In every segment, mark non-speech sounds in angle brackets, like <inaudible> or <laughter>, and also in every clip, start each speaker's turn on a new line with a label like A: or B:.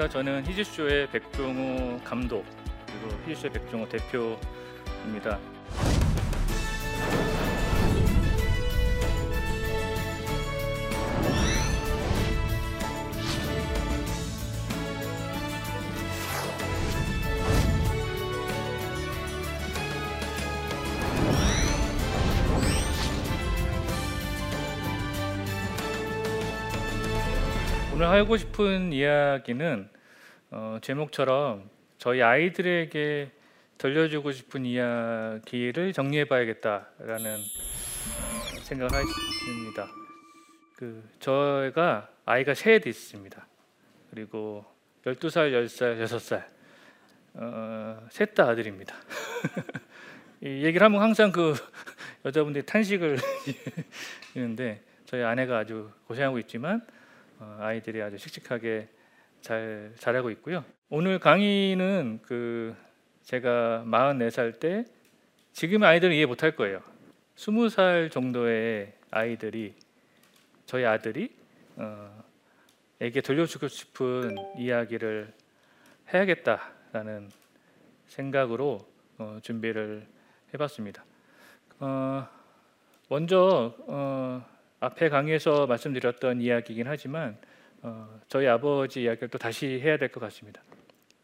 A: 반갑습니다. 저는 히즈쇼의 백종호 감독 그리고 히즈쇼의 백종호 대표입니다. 하고 싶은 이야기는 어, 제목처럼 저희 아이들에게 들려주고 싶은 이야기를 정리해봐야겠다라는 생각을 하십니다. 그 저희가 아이가 셋 있습니다. 그리고 12살, 10살, 6살 어, 셋다 아들입니다. <laughs> 이 얘기를 하면 항상 그 여자분들이 탄식을 <laughs> 하는데 저희 아내가 아주 고생하고 있지만 어, 아이들이 아주 씩씩하게 잘 자라고 있고요. 오늘 강의는 그 제가 44살 때 지금 아이들은 이해 못할 거예요. 20살 정도의 아이들이 저희 아들이 어, 에게 들려주고 싶은 이야기를 해야겠다라는 생각으로 어, 준비를 해봤습니다. 어, 먼저 어, 앞에 강의에서 말씀드렸던 이야기이긴 하지만 어, 저희 아버지 이야기를 또 다시 해야 될 것 같습니다.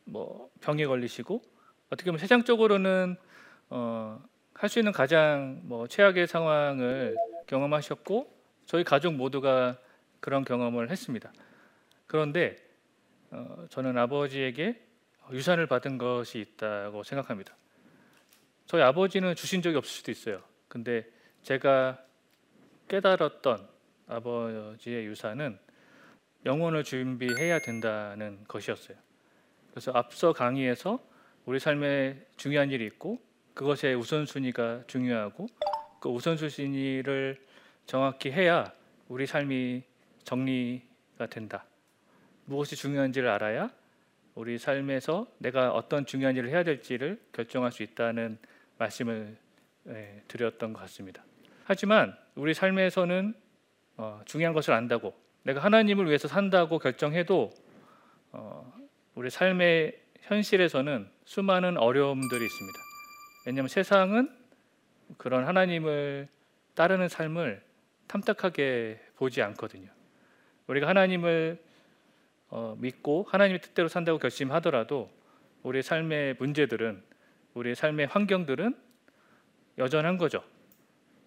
A: 뭐 병에 걸리시고 어떻게 보면 세상적으로는 어, 할 수 있는 가장 뭐 최악의 상황을 경험하셨고 저희 가족 모두가 그런 경험을 했습니다. 그런데 어, 저는 아버지에게 유산을 받은 것이 있다고 생각합니다. 저희 아버지는 주신 적이 없을 수도 있어요. 근데 제가 깨달았던 아버지의 유산은 영혼을 준비해야 된다는 것이었어요. 그래서 앞서 강의에서 우리 삶에 중요한 일이 있고 그것의 우선순위가 중요하고 그 우선순위를 정확히 해야 우리 삶이 정리가 된다. 무엇이 중요한지를 알아야 우리 삶에서 내가 어떤 중요한 일을 해야 될지를 결정할 수 있다는 말씀을 예, 드렸던 것 같습니다. 하지만 우리 삶에서는 어, 중요한 것을 안다고 내가 하나님을 위해서 산다고 결정해도 어, 우리 삶의 현실에서는 수많은 어려움들이 있습니다. 왜냐하면 세상은 그런 하나님을 따르는 삶을 탐탁하게 보지 않거든요. 우리가 하나님을 어, 믿고 하나님의 뜻대로 산다고 결심하더라도 우리 삶의 문제들은 우리 삶의 환경들은 여전한 거죠.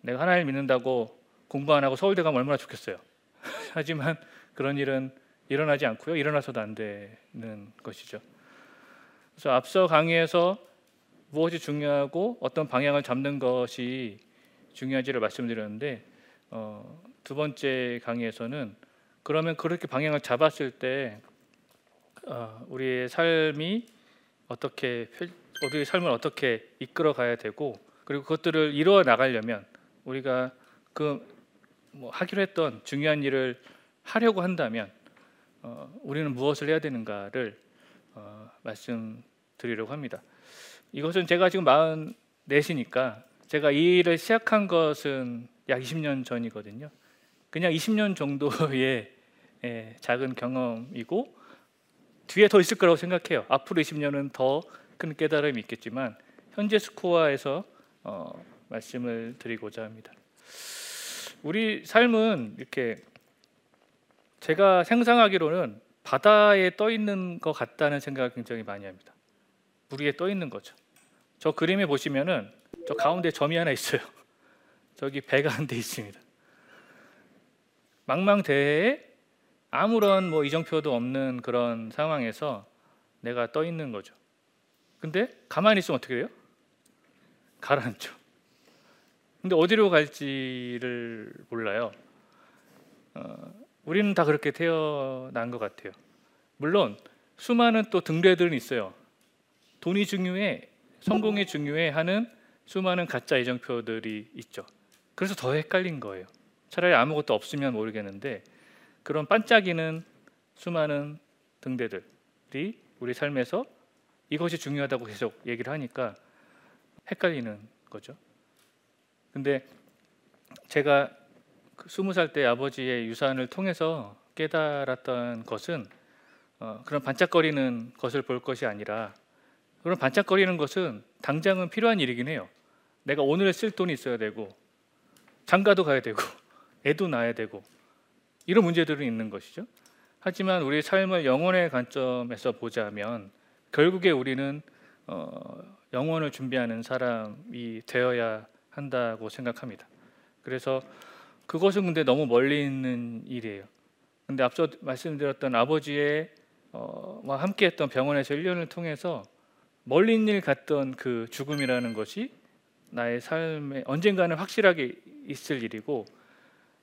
A: 내가 하나님 믿는다고 공부 안 하고 서울대 가면 얼마나 좋겠어요. <laughs> 하지만 그런 일은 일어나지 않고요. 일어나서도 안 되는 것이죠. 그래서 앞서 강의에서 무엇이 중요하고 어떤 방향을 잡는 것이 중요한지를 말씀드렸는데 어, 두 번째 강의에서는 그러면 그렇게 방향을 잡았을 때 어, 우리의 삶이 어떻게 우리의 삶을 어떻게 이끌어 가야 되고 그리고 그것들을 이루어 나가려면 우리가 그 뭐 하기로 했던 중요한 일을 하려고 한다면 어, 우리는 무엇을 해야 되는가를 어, 말씀드리려고 합니다. 이것은 제가 지금 44이니까 제가 이 일을 시작한 것은 약 20년 전이거든요. 그냥 20년 정도의 <laughs> 예, 작은 경험이고 뒤에 더 있을 거라고 생각해요. 앞으로 20년은 더 큰 깨달음이 있겠지만 현재 스코어에서 어, 말씀을 드리고자 합니다. 우리 삶은 이렇게 제가 상상하기로는 바다에 떠 있는 것 같다는 생각을 굉장히 많이 합니다. 물 위에 떠 있는 거죠. 저 그림에 보시면은 저 가운데 점이 하나 있어요. <laughs> 저기 배가 한 대 있습니다. 망망대해에 아무런 뭐 이정표도 없는 그런 상황에서 내가 떠 있는 거죠. 근데 가만히 있으면 어떻게 돼요? 가라앉죠. 근데 어디로 갈지를 몰라요. 어, 우리는 다 그렇게 태어난 것 같아요. 물론 수많은 또 등대들은 있어요. 돈이 중요해, 성공이 중요해 하는 수많은 가짜 이정표들이 있죠. 그래서 더 헷갈린 거예요. 차라리 아무것도 없으면 모르겠는데 그런 반짝이는 수많은 등대들이 우리 삶에서 이것이 중요하다고 계속 얘기를 하니까 헷갈리는 거죠. 근데 제가 그 스무 살 때 아버지의 유산을 통해서 깨달았던 것은 어, 그런 반짝거리는 것을 볼 것이 아니라 그런 반짝거리는 것은 당장은 필요한 일이긴 해요. 내가 오늘 쓸 돈이 있어야 되고 장가도 가야 되고 <laughs> 애도 낳아야 되고 이런 문제들은 있는 것이죠. 하지만 우리 삶을 영혼의 관점에서 보자면 결국에 우리는 어, 영혼을 준비하는 사람이 되어야 한다고 생각합니다. 그래서 그것은 근데 너무 멀리 있는 일이에요. 근데 앞서 말씀드렸던 아버지의 어, 함께했던 병원에서 1년을 통해서 멀리 일 같던 그 죽음이라는 것이 나의 삶에 언젠가는 확실하게 있을 일이고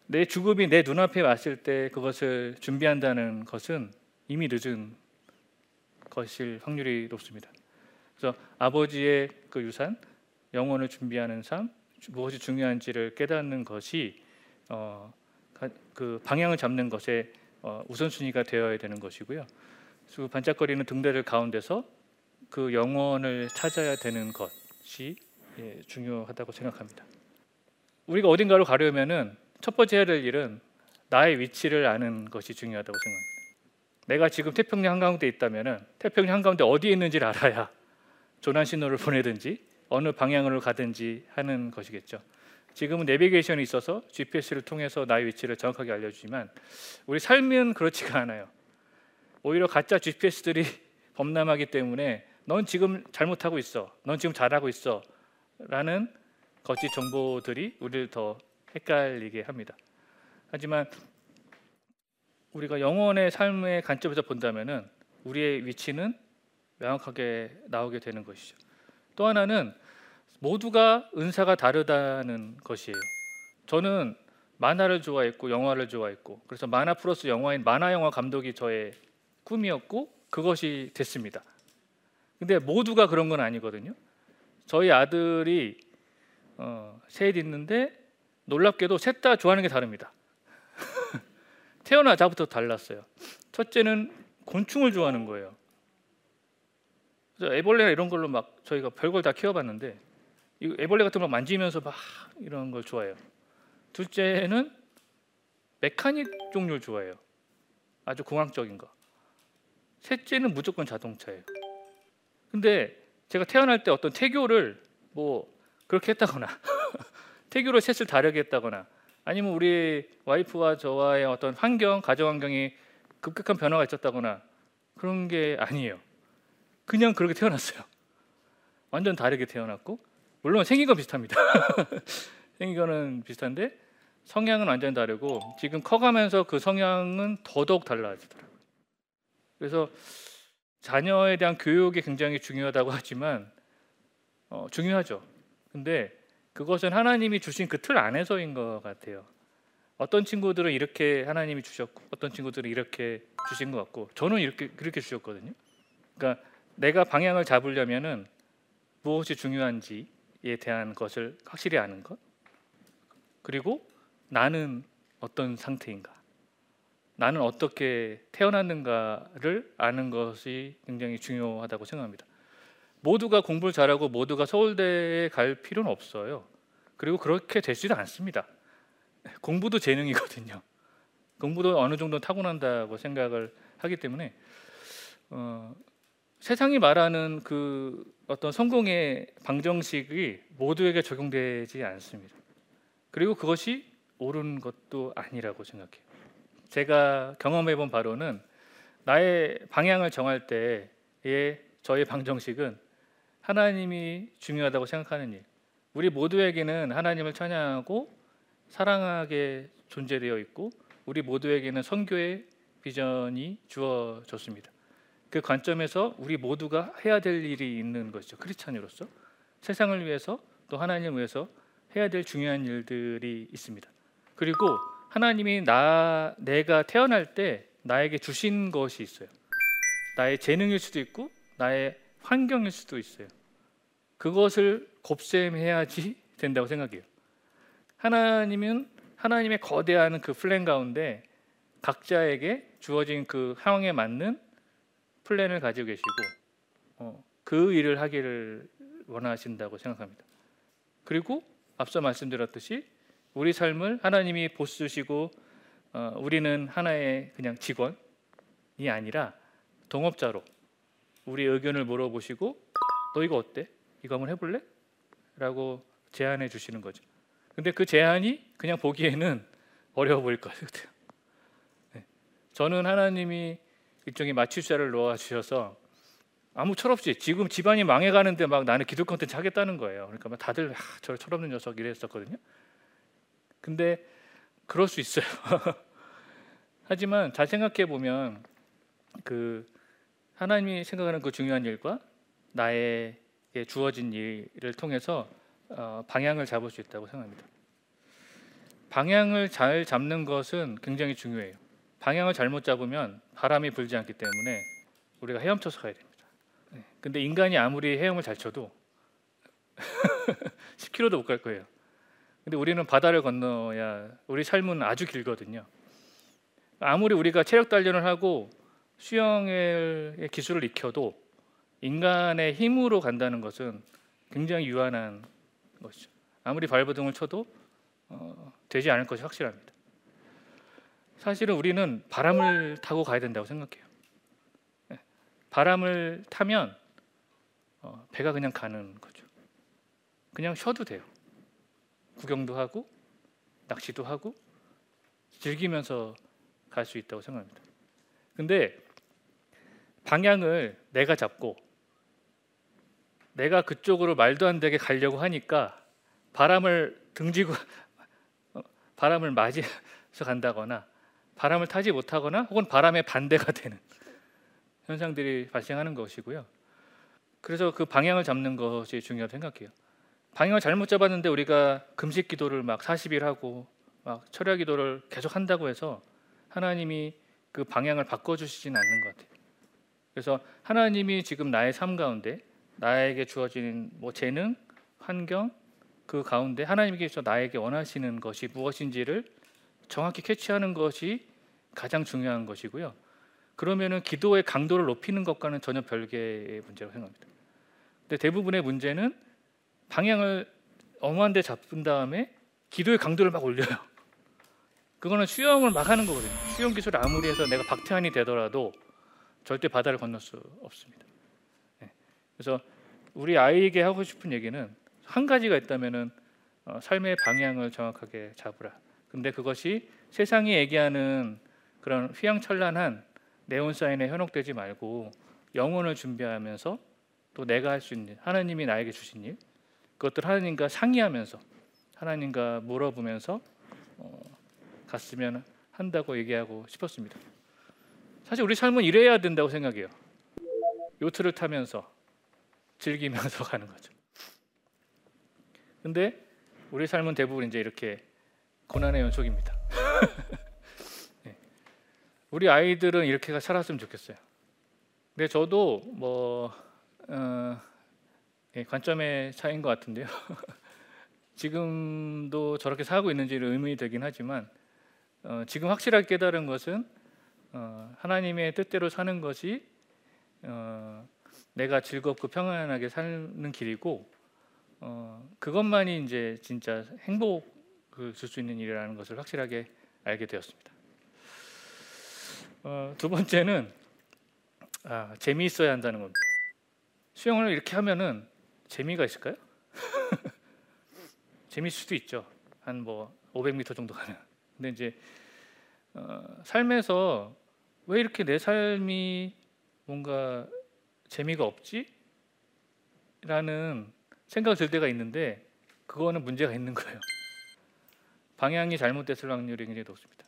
A: 내 죽음이 내 눈앞에 왔을 때 그것을 준비한다는 것은 이미 늦은 것일 확률이 높습니다. 그래서 아버지의 그 유산, 영혼을 준비하는 삶, 무엇이 중요한지를 깨닫는 것이 어, 그 방향을 잡는 것에 어, 우선순위가 되어야 되는 것이고요. 그 반짝거리는 등대를 가운데서 그 영혼을 찾아야 되는 것이 예, 중요하다고 생각합니다. 우리가 어딘가로 가려면은 첫 번째 해야 될 일은 나의 위치를 아는 것이 중요하다고 생각합니다. 내가 지금 태평양 한가운데 있다면은 태평양 한가운데 어디에 있는지를 알아야 <laughs> 조난 신호를 보내든지 어느 방향으로 가든지 하는 것이겠죠. 지금은 내비게이션이 있어서 GPS를 통해서 나의 위치를 정확하게 알려주지만 우리 삶은 그렇지가 않아요. 오히려 가짜 GPS들이 <laughs> 범람하기 때문에 넌 지금 잘못하고 있어. 넌 지금 잘하고 있어. 라는 거짓 정보들이 우리를 더 헷갈리게 합니다. 하지만 우리가 영혼의 삶의 관점에서 본다면은 우리의 위치는 명확하게 나오게 되는 것이죠. 또 하나는 모두가 은사가 다르다는 것이에요. 저는 만화를 좋아했고 영화를 좋아했고 그래서 만화 플러스 영화인 만화 영화 감독이 저의 꿈이었고 그것이 됐습니다. 근데 모두가 그런 건 아니거든요. 저희 아들이 어, 셋 있는데 놀랍게도 셋 다 좋아하는 게 다릅니다. <laughs> 태어나자부터 달랐어요. 첫째는 곤충을 좋아하는 거예요. 애벌레나 이런 걸로 막 저희가 별걸 다 키워봤는데 이 애벌레 같은 걸 만지면서 막 이런 걸 좋아해요. 둘째는 메카닉 종류를 좋아해요. 아주 공학적인 거. 셋째는 무조건 자동차예요. 근데 제가 태어날 때 어떤 태교를 뭐 그렇게 했다거나 <laughs> 태교로 셋을 다르게 했다거나 아니면 우리 와이프와 저와의 어떤 환경, 가정 환경이 급격한 변화가 있었다거나 그런 게 아니에요. 그냥 그렇게 태어났어요. 완전 다르게 태어났고 물론 생긴 건 비슷합니다. <laughs> 생긴 거는 비슷한데 성향은 완전 다르고 지금 커가면서 그 성향은 더더욱 달라지더라고요. 그래서 자녀에 대한 교육이 굉장히 중요하다고 하지만 어, 중요하죠. 근데 그것은 하나님이 주신 그 틀 안에서인 것 같아요. 어떤 친구들은 이렇게 하나님이 주셨고 어떤 친구들은 이렇게 주신 것 같고 저는 이렇게 그렇게 주셨거든요. 그러니까 내가 방향을 잡으려면은 무엇이 중요한지에 대한 것을 확실히 아는 것 그리고 나는 어떤 상태인가 나는 어떻게 태어났는가를 아는 것이 굉장히 중요하다고 생각합니다. 모두가 공부를 잘하고 모두가 서울대에 갈 필요는 없어요. 그리고 그렇게 되지도 않습니다. 공부도 재능이거든요. 공부도 어느 정도 타고난다고 생각을 하기 때문에 어, 세상이 말하는 그 어떤 성공의 방정식이 모두에게 적용되지 않습니다. 그리고 그것이 옳은 것도 아니라고 생각해요. 제가 경험해 본 바로는 나의 방향을 정할 때의 저의 방정식은 하나님이 중요하다고 생각하는 일. 우리 모두에게는 하나님을 찬양하고 사랑하게 존재되어 있고 우리 모두에게는 선교의 비전이 주어졌습니다. 그 관점에서 우리 모두가 해야 될 일이 있는 것이죠. 크리스찬으로서 세상을 위해서 또 하나님을 위해서 해야 될 중요한 일들이 있습니다. 그리고 하나님이 나 내가 태어날 때 나에게 주신 것이 있어요. 나의 재능일 수도 있고 나의 환경일 수도 있어요. 그것을 곱셈해야지 <laughs> 된다고 생각해요. 하나님은 하나님의 거대한 그 플랜 가운데 각자에게 주어진 그 상황에 맞는 플랜을 가지고 계시고 어, 그 일을 하기를 원하신다고 생각합니다. 그리고 앞서 말씀드렸듯이 우리 삶을 하나님이 보스시고 어, 우리는 하나의 그냥 직원이 아니라 동업자로 우리 의견을 물어보시고 너 이거 어때? 이거 한번 해볼래? 라고 제안해 주시는 거죠. 근데 그 제안이 그냥 보기에는 <laughs> 어려워 보일 것 같아요. 네. 저는 하나님이 일종의 마취자를 놓아 주셔서 아무 철없이 지금 집안이 망해가는데 막 나는 기도 컨텐츠 하겠다는 거예요. 그러니까 막 다들 아, 저 철없는 녀석 이랬었거든요. 근데 그럴 수 있어요. <laughs> 하지만 잘 생각해 보면 그 하나님이 생각하는 그 중요한 일과 나에게 주어진 일을 통해서 어, 방향을 잡을 수 있다고 생각합니다. 방향을 잘 잡는 것은 굉장히 중요해요. 방향을 잘못 잡으면 바람이 불지 않기 때문에 우리가 헤엄쳐서 가야 됩니다. 네. 근데 인간이 아무리 헤엄을 잘 쳐도 <laughs> 10km도 못 갈 거예요. 근데 우리는 바다를 건너야 우리 삶은 아주 길거든요. 아무리 우리가 체력 단련을 하고 수영의 기술을 익혀도 인간의 힘으로 간다는 것은 굉장히 유한한 것이죠. 아무리 발버둥을 쳐도 어, 되지 않을 것이 확실합니다. 사실은 우리는 바람을 타고 가야 된다고 생각해요. 바람을 타면 어, 배가 그냥 가는 거죠. 그냥 쉬어도 돼요. 구경도 하고 낚시도 하고 즐기면서 갈 수 있다고 생각합니다. 근데 방향을 내가 잡고 내가 그쪽으로 말도 안 되게 가려고 하니까 바람을 등지고 <laughs> 어, 바람을 맞이해서 간다거나 바람을 타지 못하거나 혹은 바람의 반대가 되는 현상들이 발생하는 것이고요. 그래서 그 방향을 잡는 것이 중요하다고 생각해요. 방향을 잘못 잡았는데 우리가 금식 기도를 막 40일 하고 막 철야 기도를 계속 한다고 해서 하나님이 그 방향을 바꿔 주시진 않는 것 같아요. 그래서 하나님이 지금 나의 삶 가운데 나에게 주어진 뭐 재능, 환경 그 가운데 하나님께서 나에게 원하시는 것이 무엇인지를 정확히 캐치하는 것이 가장 중요한 것이고요. 그러면은 기도의 강도를 높이는 것과는 전혀 별개의 문제라고 생각합니다. 근데 대부분의 문제는 방향을 엄한데 잡은 다음에 기도의 강도를 막 올려요. 그거는 수영을 막 하는 거거든요. 수영 기술을 아무리 해서 내가 박태환이 되더라도 절대 바다를 건널 수 없습니다. 네. 그래서 우리 아이에게 하고 싶은 얘기는 한 가지가 있다면은 어, 삶의 방향을 정확하게 잡으라. 근데 그것이 세상이 얘기하는 그런 휘황찬란한 네온 사인에 현혹되지 말고 영혼을 준비하면서 또 내가 할 수 있는 하나님이 나에게 주신 일 그것들 하나님과 상의하면서 하나님과 물어보면서 어, 갔으면 한다고 얘기하고 싶었습니다. 사실 우리 삶은 이래야 된다고 생각해요. 요트를 타면서 즐기면서 <laughs> 가는 거죠. 근데 우리 삶은 대부분 이제 이렇게 고난의 연속입니다. <laughs> 네. 우리 아이들은 이렇게 살았으면 좋겠어요. 근데 저도 뭐 어, 예, 관점의 차이인 것 같은데요. <laughs> 지금도 저렇게 살고 있는지를 의문이 되긴 하지만 어, 지금 확실하게 깨달은 것은 어, 하나님의 뜻대로 사는 것이 어, 내가 즐겁고 평안하게 사는 길이고 어, 그것만이 이제 진짜 행복을 줄 수 있는 일이라는 것을 확실하게 알게 되었습니다. 어, 두 번째는 아, 재미있어야 한다는 겁니다. 수영을 이렇게 하면은 재미가 있을까요? <laughs> 재미있을 수도 있죠. 한 뭐 500m 정도 가는. 근데 이제 어, 삶에서 왜 이렇게 내 삶이 뭔가 재미가 없지? 라는 생각이 들 때가 있는데 그거는 문제가 있는 거예요. 방향이 잘못됐을 확률이 굉장히 높습니다.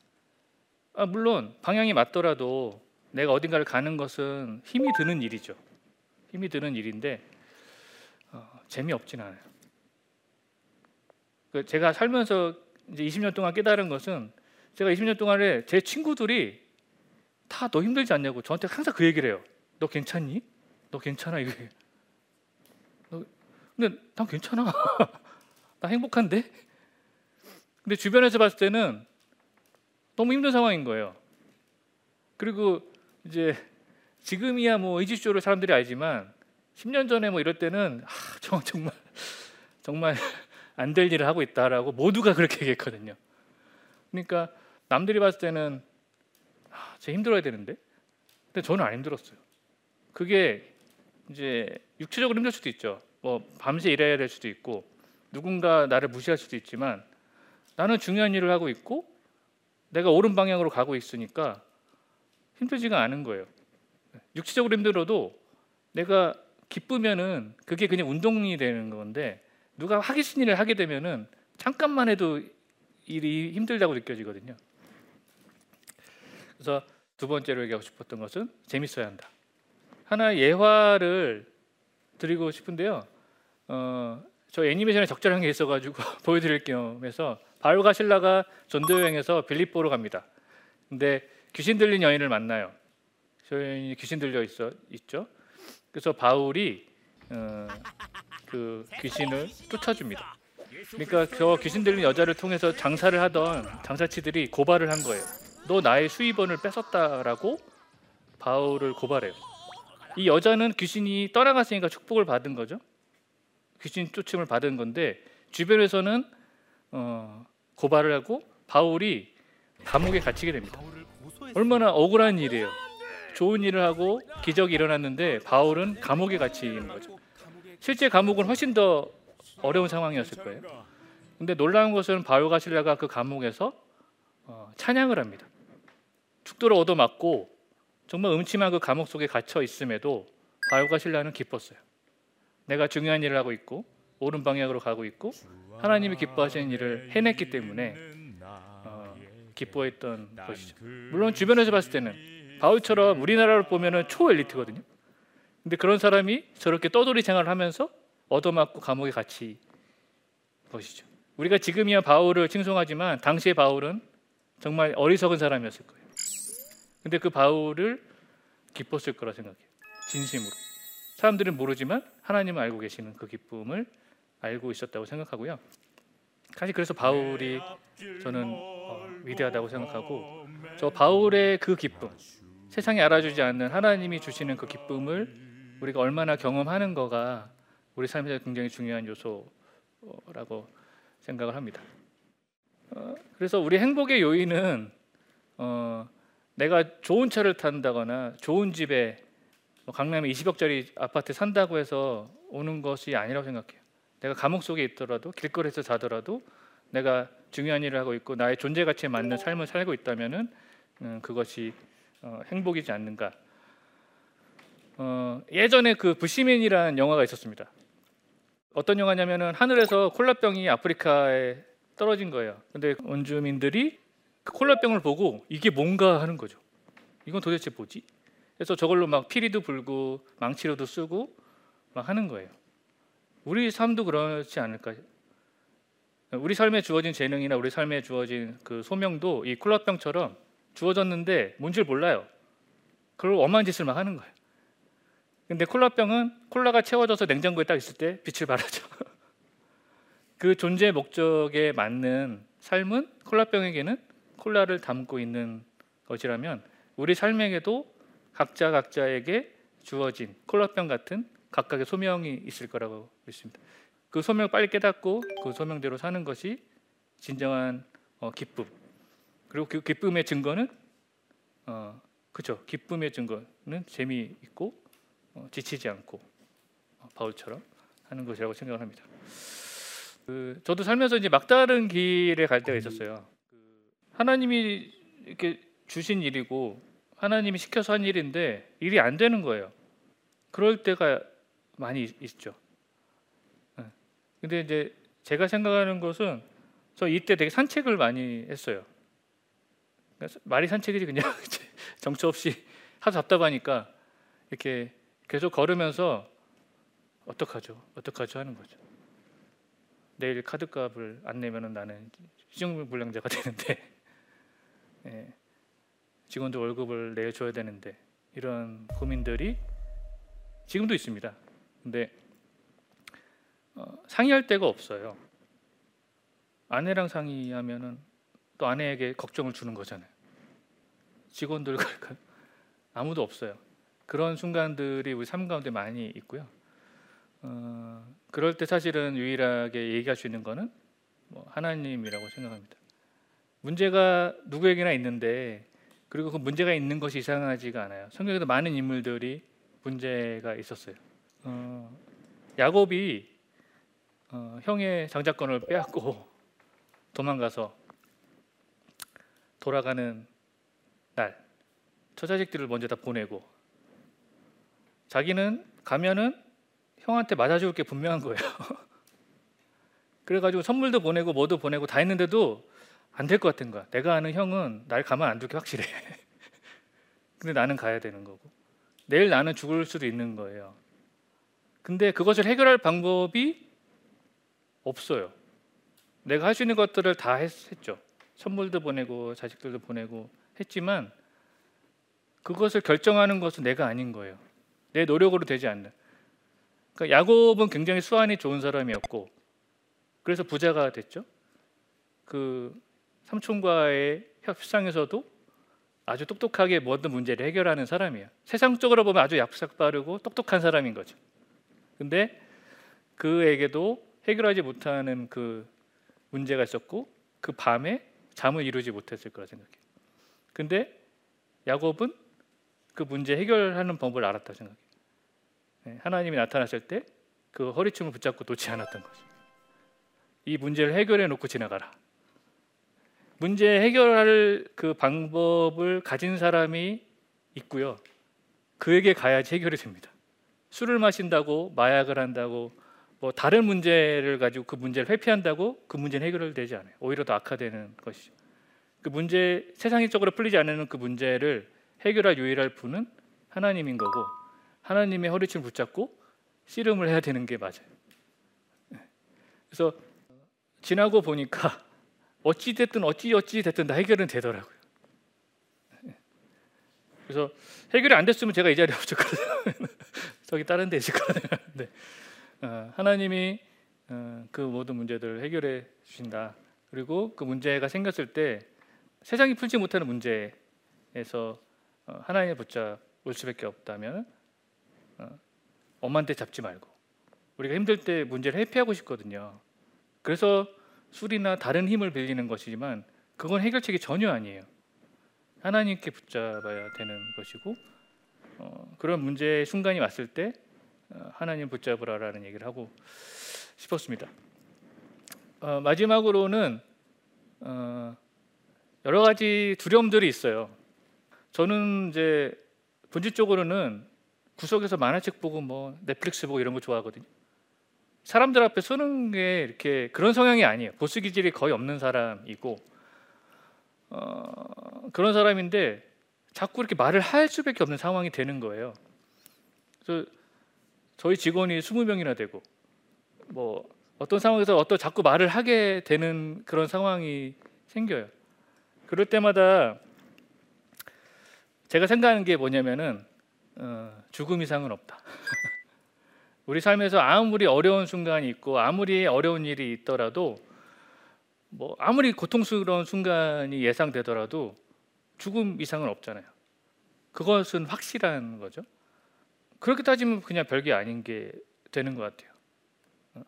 A: 아, 물론 방향이 맞더라도 내가 어딘가를 가는 것은 힘이 드는 일이죠. 힘이 드는 일인데 어, 재미없진 않아요. 그 제가 살면서 이제 20년 동안 깨달은 것은 제가 20년 동안에 제 친구들이 다 너 힘들지 않냐고 저한테 항상 그 얘기를 해요. 너 괜찮니? 너 괜찮아. 너, 근데 난 괜찮아. <laughs> 나 행복한데. 근데 주변에서 봤을 때는 너무 힘든 상황인 거예요. 그리고 이제 지금이야 뭐 의지쇼를 사람들이 알지만 10년 전에 뭐 이럴 때는 아, 정말 정말 안 될 일을 하고 있다라고 모두가 그렇게 얘기했거든요. 그러니까 남들이 봤을 때는 아, 쟤 힘들어야 되는데, 근데 저는 안 힘들었어요. 그게 이제 육체적으로 힘들 수도 있죠. 뭐 밤새 일해야 될 수도 있고 누군가 나를 무시할 수도 있지만 나는 중요한 일을 하고 있고 내가 옳은 방향으로 가고 있으니까 힘들지가 않은 거예요. 육체적으로 힘들어도 내가 기쁘면은 그게 그냥 운동이 되는 건데 누가 하기 싫은 일을 하게 되면은 잠깐만 해도 일이 힘들다고 느껴지거든요. 그래서 두 번째로 얘기하고 싶었던 것은 재밌어야 한다. 하나의 예화를 드리고 싶은데요. 어, 저 애니메이션에 적절한 게 있어가지고 <laughs> 보여드릴 겸해서 바울과 신라가 전도 여행에서 빌립보로 갑니다. 근데 귀신 들린 여인을 만나요. 여인이 귀신 들려 있어 있죠. 그래서 바울이 어, 그 귀신을 쫓아줍니다. 그러니까 저 귀신 들린 여자를 통해서 장사를 하던 장사치들이 고발을 한 거예요. 너 나의 수입원을 뺏었다라고 바울을 고발해요. 이 여자는 귀신이 떠나갔으니까 축복을 받은 거죠. 귀신 쫓음을 받은 건데 주변에서는 어, 고발을 하고 바울이 감옥에 갇히게 됩니다. 얼마나 억울한 일이에요. 좋은 일을 하고 기적이 일어났는데 바울은 감옥에 갇히는 거죠. 실제 감옥은 훨씬 더 어려운 상황이었을 거예요. 근데 놀라운 것은 바울과 실라가 그 감옥에서 어, 찬양을 합니다. 죽도록 얻어맞고 정말 음침한 그 감옥 속에 갇혀 있음에도 바울과 실라는 기뻤어요. 내가 중요한 일을 하고 있고 옳은 방향으로 가고 있고 하나님이 기뻐하시는 일을 해냈기 때문에 어, 기뻐했던 것이죠. 물론 주변에서 봤을 때는 바울처럼 우리나라를 보면은 초엘리트거든요. 근데 그런 사람이 저렇게 떠돌이 생활을 하면서 얻어맞고 감옥에 갇히 것이죠. 우리가 지금이야 바울을 칭송하지만 당시의 바울은 정말 어리석은 사람이었을 거예요. 근데 그 바울을 기뻤을 거라 생각해요. 진심으로. 사람들은 모르지만 하나님은 알고 계시는 그 기쁨을 알고 있었다고 생각하고요. 사실 그래서 바울이 저는 어, 위대하다고 생각하고 저 바울의 그 기쁨, 세상이 알아주지 않는 하나님이 주시는 그 기쁨을 우리가 얼마나 경험하는 거가 우리 삶에서 굉장히 중요한 요소라고 생각을 합니다. 어, 그래서 우리 행복의 요인은 어, 내가 좋은 차를 탄다거나 좋은 집에 뭐 강남에 20억짜리 아파트 산다고 해서 오는 것이 아니라고 생각해요. 내가 감옥 속에 있더라도 길거리에서 자더라도 내가 중요한 일을 하고 있고 나의 존재 가치에 맞는 삶을 살고 있다면은 음, 그것이 어, 행복이지 않는가. 어, 예전에 그 부시맨이라는 영화가 있었습니다. 어떤 영화냐면은 하늘에서 콜라병이 아프리카에 떨어진 거예요. 근데 원주민들이 그 콜라병을 보고 이게 뭔가 하는 거죠. 이건 도대체 뭐지? 그래서 저걸로 막 피리도 불고 망치로도 쓰고 막 하는 거예요. 우리 삶도 그렇지 않을까? 우리 삶에 주어진 재능이나 우리 삶에 주어진 그 소명도 이 콜라병처럼 주어졌는데 뭔지 몰라요. 그걸 엄한 짓을 막 하는 거예요. 근데 콜라병은 콜라가 채워져서 냉장고에 딱 있을 때 빛을 발하죠. <laughs> 그 존재 목적에 맞는 삶은 콜라병에게는 콜라를 담고 있는 것이라면 우리 삶에게도 각자 각자에게 주어진 콜라병 같은 각각의 소명이 있을 거라고 믿습니다. 그 소명을 빨리 깨닫고 그 소명대로 사는 것이 진정한 어, 기쁨. 그리고 그 기쁨의 증거는 어, 그죠. 기쁨의 증거는 재미 있고 어, 지치지 않고 어, 바울처럼 하는 것이라고 생각을 합니다. 그, 저도 살면서 이제 막다른 길에 갈 때가 있었어요. 그, 하나님이 이렇게 주신 일이고 하나님이 시켜서 한 일인데 일이 안 되는 거예요. 그럴 때가 많이 있죠. 네. 근데 이제 제가 생각하는 것은 저 이때 되게 산책을 많이 했어요. 그러니까 말이 산책이지 그냥 <laughs> 정처 없이 하도 답답하니까 이렇게 계속 걸으면서 어떡하죠? 어떡하죠? 하는 거죠. 내일 카드값을 안 내면은 나는 시정불량자가 <laughs> 되는데 예, 직원들 월급을 내줘야 되는데 이런 고민들이 지금도 있습니다. 근데 어, 상의할 데가 없어요. 아내랑 상의하면은 또 아내에게 걱정을 주는 거잖아요. 직원들 아무도 없어요. 그런 순간들이 우리 삶 가운데 많이 있고요. 어, 그럴 때 사실은 유일하게 얘기할 수 있는 거는 뭐 하나님이라고 생각합니다. 문제가 누구에게나 있는데 그리고 그 문제가 있는 것이 이상하지가 않아요. 성경에도 많은 인물들이 문제가 있었어요. 어, 야곱이 어, 형의 장자권을 빼앗고 <laughs> 도망가서 돌아가는 날 처자식들을 먼저 다 보내고 자기는 가면은 형한테 맞아 죽을 게 분명한 거예요. <laughs> 그래가지고 선물도 보내고 뭐도 보내고 다 했는데도 안 될 것 같은 거야. 내가 아는 형은 날 가만 안 둘게 확실해. <laughs> 근데 나는 가야 되는 거고 내일 나는 죽을 수도 있는 거예요. 근데 그것을 해결할 방법이 없어요. 내가 할 수 있는 것들을 다 했, 죠 선물도 보내고 자식들도 보내고 했지만 그것을 결정하는 것은 내가 아닌 거예요. 내 노력으로 되지 않는. 그러니까 야곱은 굉장히 수완이 좋은 사람이었고 그래서 부자가 됐죠. 그 삼촌과의 협상에서도 아주 똑똑하게 모든 문제를 해결하는 사람이에요. 세상적으로 보면 아주 약삭 빠르고 똑똑한 사람인 거죠. 근데 그에게도 해결하지 못하는 그 문제가 있었고 그 밤에 잠을 이루지 못했을 거라 생각해요. 근데 야곱은 그 문제 해결하는 법을 알았다 생각해요. 네, 하나님이 나타났을 때그 허리춤을 붙잡고 놓지 않았던 거죠. 이 문제를 해결해 놓고 지나가라. 문제 해결할 그 방법을 가진 사람이 있고요. 그에게 가야지 해결이 됩니다. 술을 마신다고 마약을 한다고 뭐 다른 문제를 가지고 그 문제를 회피한다고 그 문제는 해결되지 않아요. 오히려 더 악화되는 것이죠. 그 문제 세상적으로 풀리지 않는 그 문제를 해결할 유일할 분은 하나님인 거고 하나님의 허리춤 붙잡고 씨름을 해야 되는 게 맞아요. 네. 그래서 지나고 보니까 어찌 됐든 어찌 어찌 됐든 다 해결은 되더라고요. 네. 그래서 해결이 안 됐으면 제가 이 자리에 없었거든요. 저기 다른 데 있을 거예요. <laughs> 네. 어, 하나님이 어, 그 모든 문제들을 해결해 주신다. 그리고 그 문제가 생겼을 때 세상이 풀지 못하는 문제에서 어, 하나님의 붙잡을 수밖에 없다면 엄한 데 잡지 말고 우리가 힘들 때 문제를 회피하고 싶거든요. 그래서 술이나 다른 힘을 빌리는 것이지만 그건 해결책이 전혀 아니에요. 하나님께 붙잡아야 되는 것이고 어, 그런 문제의 순간이 왔을 때 어, 하나님 붙잡으라라는 얘기를 하고 싶었습니다. 어, 마지막으로는 어, 여러 가지 두려움들이 있어요. 저는 이제 본질적으로는 구석에서 만화책 보고 뭐 넷플릭스 보고 이런 거 좋아하거든요. 사람들 앞에 서는 게 이렇게 그런 성향이 아니에요. 보스 기질이 거의 없는 사람이고 어, 그런 사람인데 자꾸 이렇게 말을 할 수밖에 없는 상황이 되는 거예요. 그래서 저희 직원이 20명이나 되고 뭐 어떤 상황에서 어떤 자꾸 말을 하게 되는 그런 상황이 생겨요. 그럴 때마다 제가 생각하는 게 뭐냐면은 어, 죽음 이상은 없다. <laughs> 우리 삶에서 아무리 어려운 순간이 있고 아무리 어려운 일이 있더라도 뭐 아무리 고통스러운 순간이 예상되더라도 죽음 이상은 없잖아요. 그것은 확실한 거죠. 그렇게 따지면 그냥 별게 아닌 게 되는 것 같아요. 어,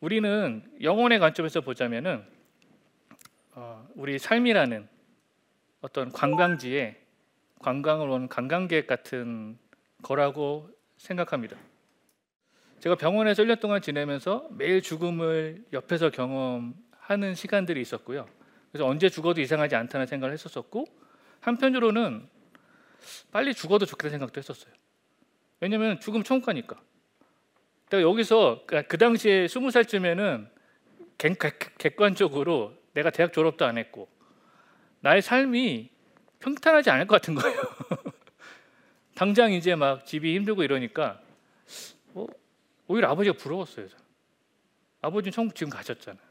A: 우리는 영혼의 관점에서 보자면은 어, 우리 삶이라는 어떤 관광지에 관광을 온 관광객 같은 거라고 생각합니다. 제가 병원에서 1년 동안 지내면서 매일 죽음을 옆에서 경험하는 시간들이 있었고요. 그래서 언제 죽어도 이상하지 않다는 생각을 했었었고 한편으로는 빨리 죽어도 좋겠다는 생각도 했었어요. 왜냐면 죽음 천국가니까. 내가 여기서 그, 그 당시에 스무 살쯤에는 객관적으로 내가 대학 졸업도 안 했고 나의 삶이 평탄하지 않을 것 같은 거예요. <laughs> 당장 이제 막 집이 힘들고 이러니까 어, 오히려 아버지가 부러웠어요. 아버지는 천국 지금 가셨잖아요.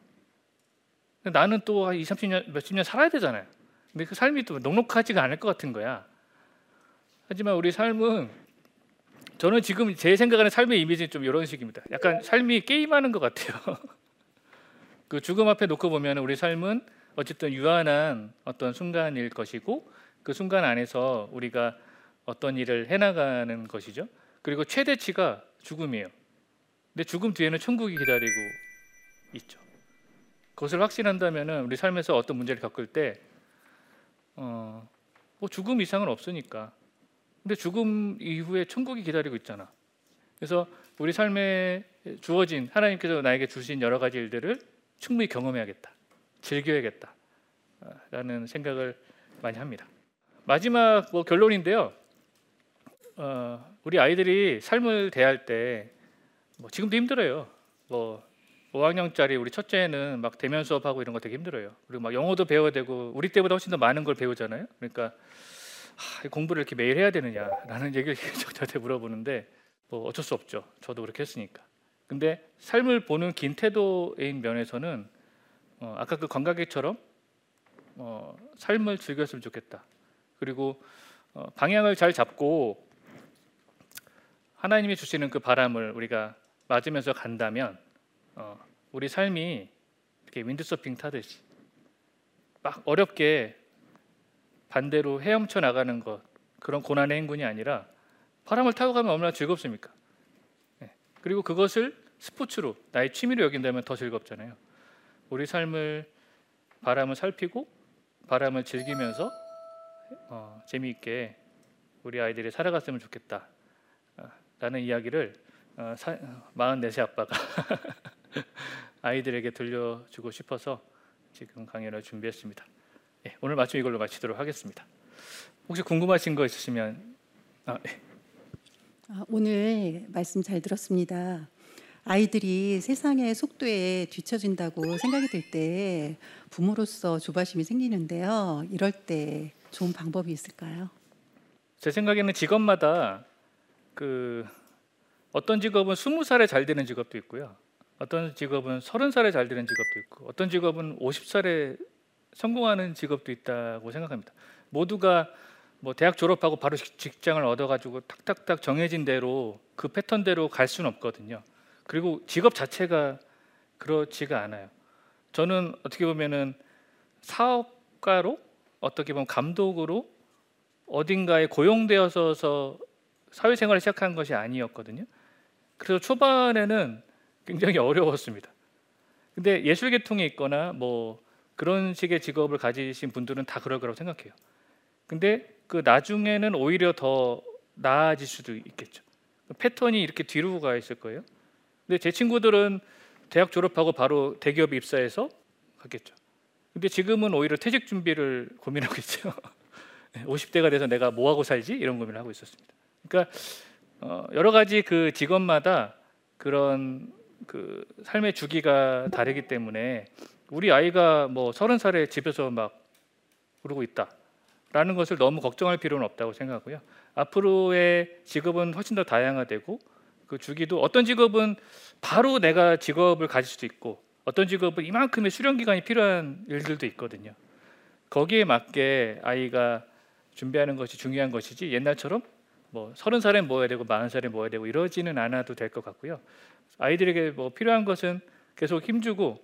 A: 나는 또 한 2, 30년, 몇십 년 살아야 되잖아요. 근데 그 삶이 또 넉넉하지가 않을 것 같은 거야. 하지만 우리 삶은 저는 지금 제 생각하는 삶의 이미지는 좀 이런 식입니다. 약간 삶이 게임하는 것 같아요. <laughs> 그 죽음 앞에 놓고 보면 우리 삶은 어쨌든 유한한 어떤 순간일 것이고 그 순간 안에서 우리가 어떤 일을 해나가는 것이죠. 그리고 최대치가 죽음이에요. 근데 죽음 뒤에는 천국이 기다리고 있죠. 그것을 확신한다면 우리 삶에서 어떤 문제를 겪을 때 어, 뭐 죽음 이상은 없으니까 근데 죽음 이후에 천국이 기다리고 있잖아. 그래서 우리 삶에 주어진 하나님께서 나에게 주신 여러 가지 일들을 충분히 경험해야겠다. 즐겨야겠다. 라는 생각을 많이 합니다. 마지막 뭐 결론인데요. 어, 우리 아이들이 삶을 대할 때 뭐 지금도 힘들어요. 뭐 5학년짜리 우리 첫째는 막 대면 수업하고 이런 거 되게 힘들어요. 그리고 막 영어도 배워야 되고 우리 때보다 훨씬 더 많은 걸 배우잖아요. 그러니까 하, 공부를 이렇게 매일 해야 되느냐라는 <laughs> 얘기를 <laughs> 저한테 물어보는데 뭐 어쩔 수 없죠. 저도 그렇게 했으니까. 근데 삶을 보는 긴 태도인 면에서는 어, 아까 그 관광객처럼 어, 삶을 즐겼으면 좋겠다. 그리고 어, 방향을 잘 잡고 하나님이 주시는 그 바람을 우리가 맞으면서 간다면 어, 우리 삶이 이렇게 윈드서핑 타듯이 막 어렵게 반대로 헤엄쳐 나가는 것 그런 고난의 행군이 아니라 바람을 타고 가면 얼마나 즐겁습니까? 네. 그리고 그것을 스포츠로 나의 취미로 여긴다면 더 즐겁잖아요. 우리 삶을 바람을 살피고 바람을 즐기면서 어, 재미있게 우리 아이들이 살아갔으면 좋겠다. 어, 라는 이야기를 어, 44세 아빠가 <laughs> <laughs> 아이들에게 들려주고 싶어서 지금 강연을 준비했습니다. 네, 오늘 마침 이걸로 마치도록 하겠습니다. 혹시 궁금하신 거 있으시면 아, 네.
B: 아, 오늘 말씀 잘 들었습니다. 아이들이 세상의 속도에 뒤처진다고 생각이 들 때 부모로서 조바심이 생기는데요. 이럴 때 좋은 방법이 있을까요?
A: 제 생각에는 직업마다 그 어떤 직업은 스무 살에 잘 되는 직업도 있고요. 어떤 직업은 서른 살에 잘 되는 직업도 있고 어떤 직업은 오십 살에 성공하는 직업도 있다고 생각합니다. 모두가 뭐 대학 졸업하고 바로 직장을 얻어가지고 탁탁탁 정해진 대로 그 패턴대로 갈 수는 없거든요. 그리고 직업 자체가 그렇지가 않아요. 저는 어떻게 보면은 사업가로 어떻게 보면 감독으로 어딘가에 고용되어서 사회생활을 시작한 것이 아니었거든요. 그래서 초반에는 굉장히 어려웠습니다. 근데 예술 계통에 있거나 뭐 그런 식의 직업을 가지신 분들은 다 그럴 거라고 생각해요. 근데 그 나중에는 오히려 더 나아질 수도 있겠죠. 패턴이 이렇게 뒤로 가 있을 거예요. 근데 제 친구들은 대학 졸업하고 바로 대기업에 입사해서 갔겠죠. 근데 지금은 오히려 퇴직 준비를 고민하고 있죠. <laughs> 50대가 돼서 내가 뭐 하고 살지 이런 고민을 하고 있었습니다. 그러니까 어, 여러 가지 그 직업마다 그런 그 삶의 주기가 다르기 때문에 우리 아이가 뭐 서른 살에 집에서 막 그러고 있다라는 것을 너무 걱정할 필요는 없다고 생각하고요. 앞으로의 직업은 훨씬 더 다양화되고 그 주기도 어떤 직업은 바로 내가 직업을 가질 수도 있고 어떤 직업은 이만큼의 수련 기간이 필요한 일들도 있거든요. 거기에 맞게 아이가 준비하는 것이 중요한 것이지 옛날처럼 뭐 서른 살에 뭐 해야 되고 마흔 살에 뭐 해야 되고 이러지는 않아도 될 것 같고요. 아이들에게 뭐 필요한 것은 계속 힘주고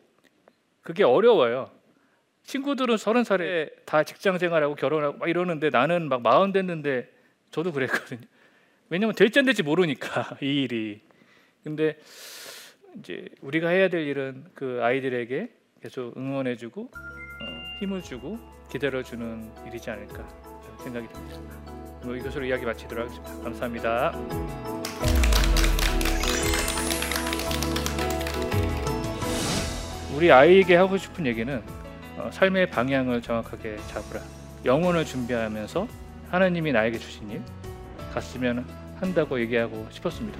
A: 그게 어려워요. 친구들은 서른 살에 다 직장 생활하고 결혼하고 막 이러는데 나는 막 마흔 됐는데 저도 그랬거든요. 왜냐면 될지 안 될지 모르니까 <laughs> 이 일이. 근데 이제 우리가 해야 될 일은 그 아이들에게 계속 응원해주고 어, 힘을 주고 기다려주는 일이지 않을까 생각이 듭니다. 뭐 이것으로 이야기 마치도록 하겠습니다. 감사합니다. 우리 아이에게 하고 싶은 얘기는 어, 삶의 방향을 정확하게 잡으라. 영혼을 준비하면서 하나님이 나에게 주신 일 갔으면 한다고 얘기하고 싶었습니다.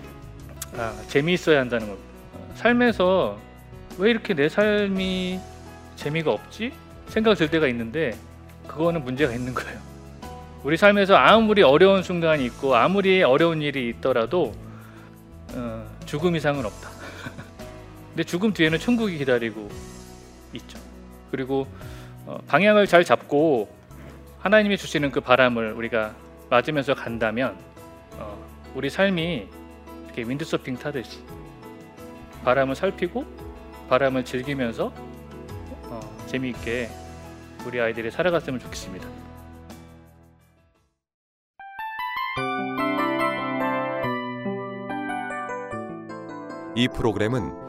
A: 아, 재미있어야 한다는 겁니다. 어, 삶에서 왜 이렇게 내 삶이 재미가 없지? 생각 들 때가 있는데 그거는 문제가 있는 거예요. 우리 삶에서 아무리 어려운 순간이 있고 아무리 어려운 일이 있더라도 어, 죽음 이상은 없다. 근데 죽음 뒤에는 천국이 기다리고 있죠. 그리고 어, 방향을 잘 잡고 하나님이 주시는 그 바람을 우리가 맞으면서 간다면 어, 우리 삶이 이렇게 윈드서핑 타듯이 바람을 살피고 바람을 즐기면서 어, 재미있게 우리 아이들이 살아갔으면 좋겠습니다.
C: 이 프로그램은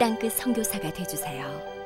D: 땅끝 선교사가 되주세요.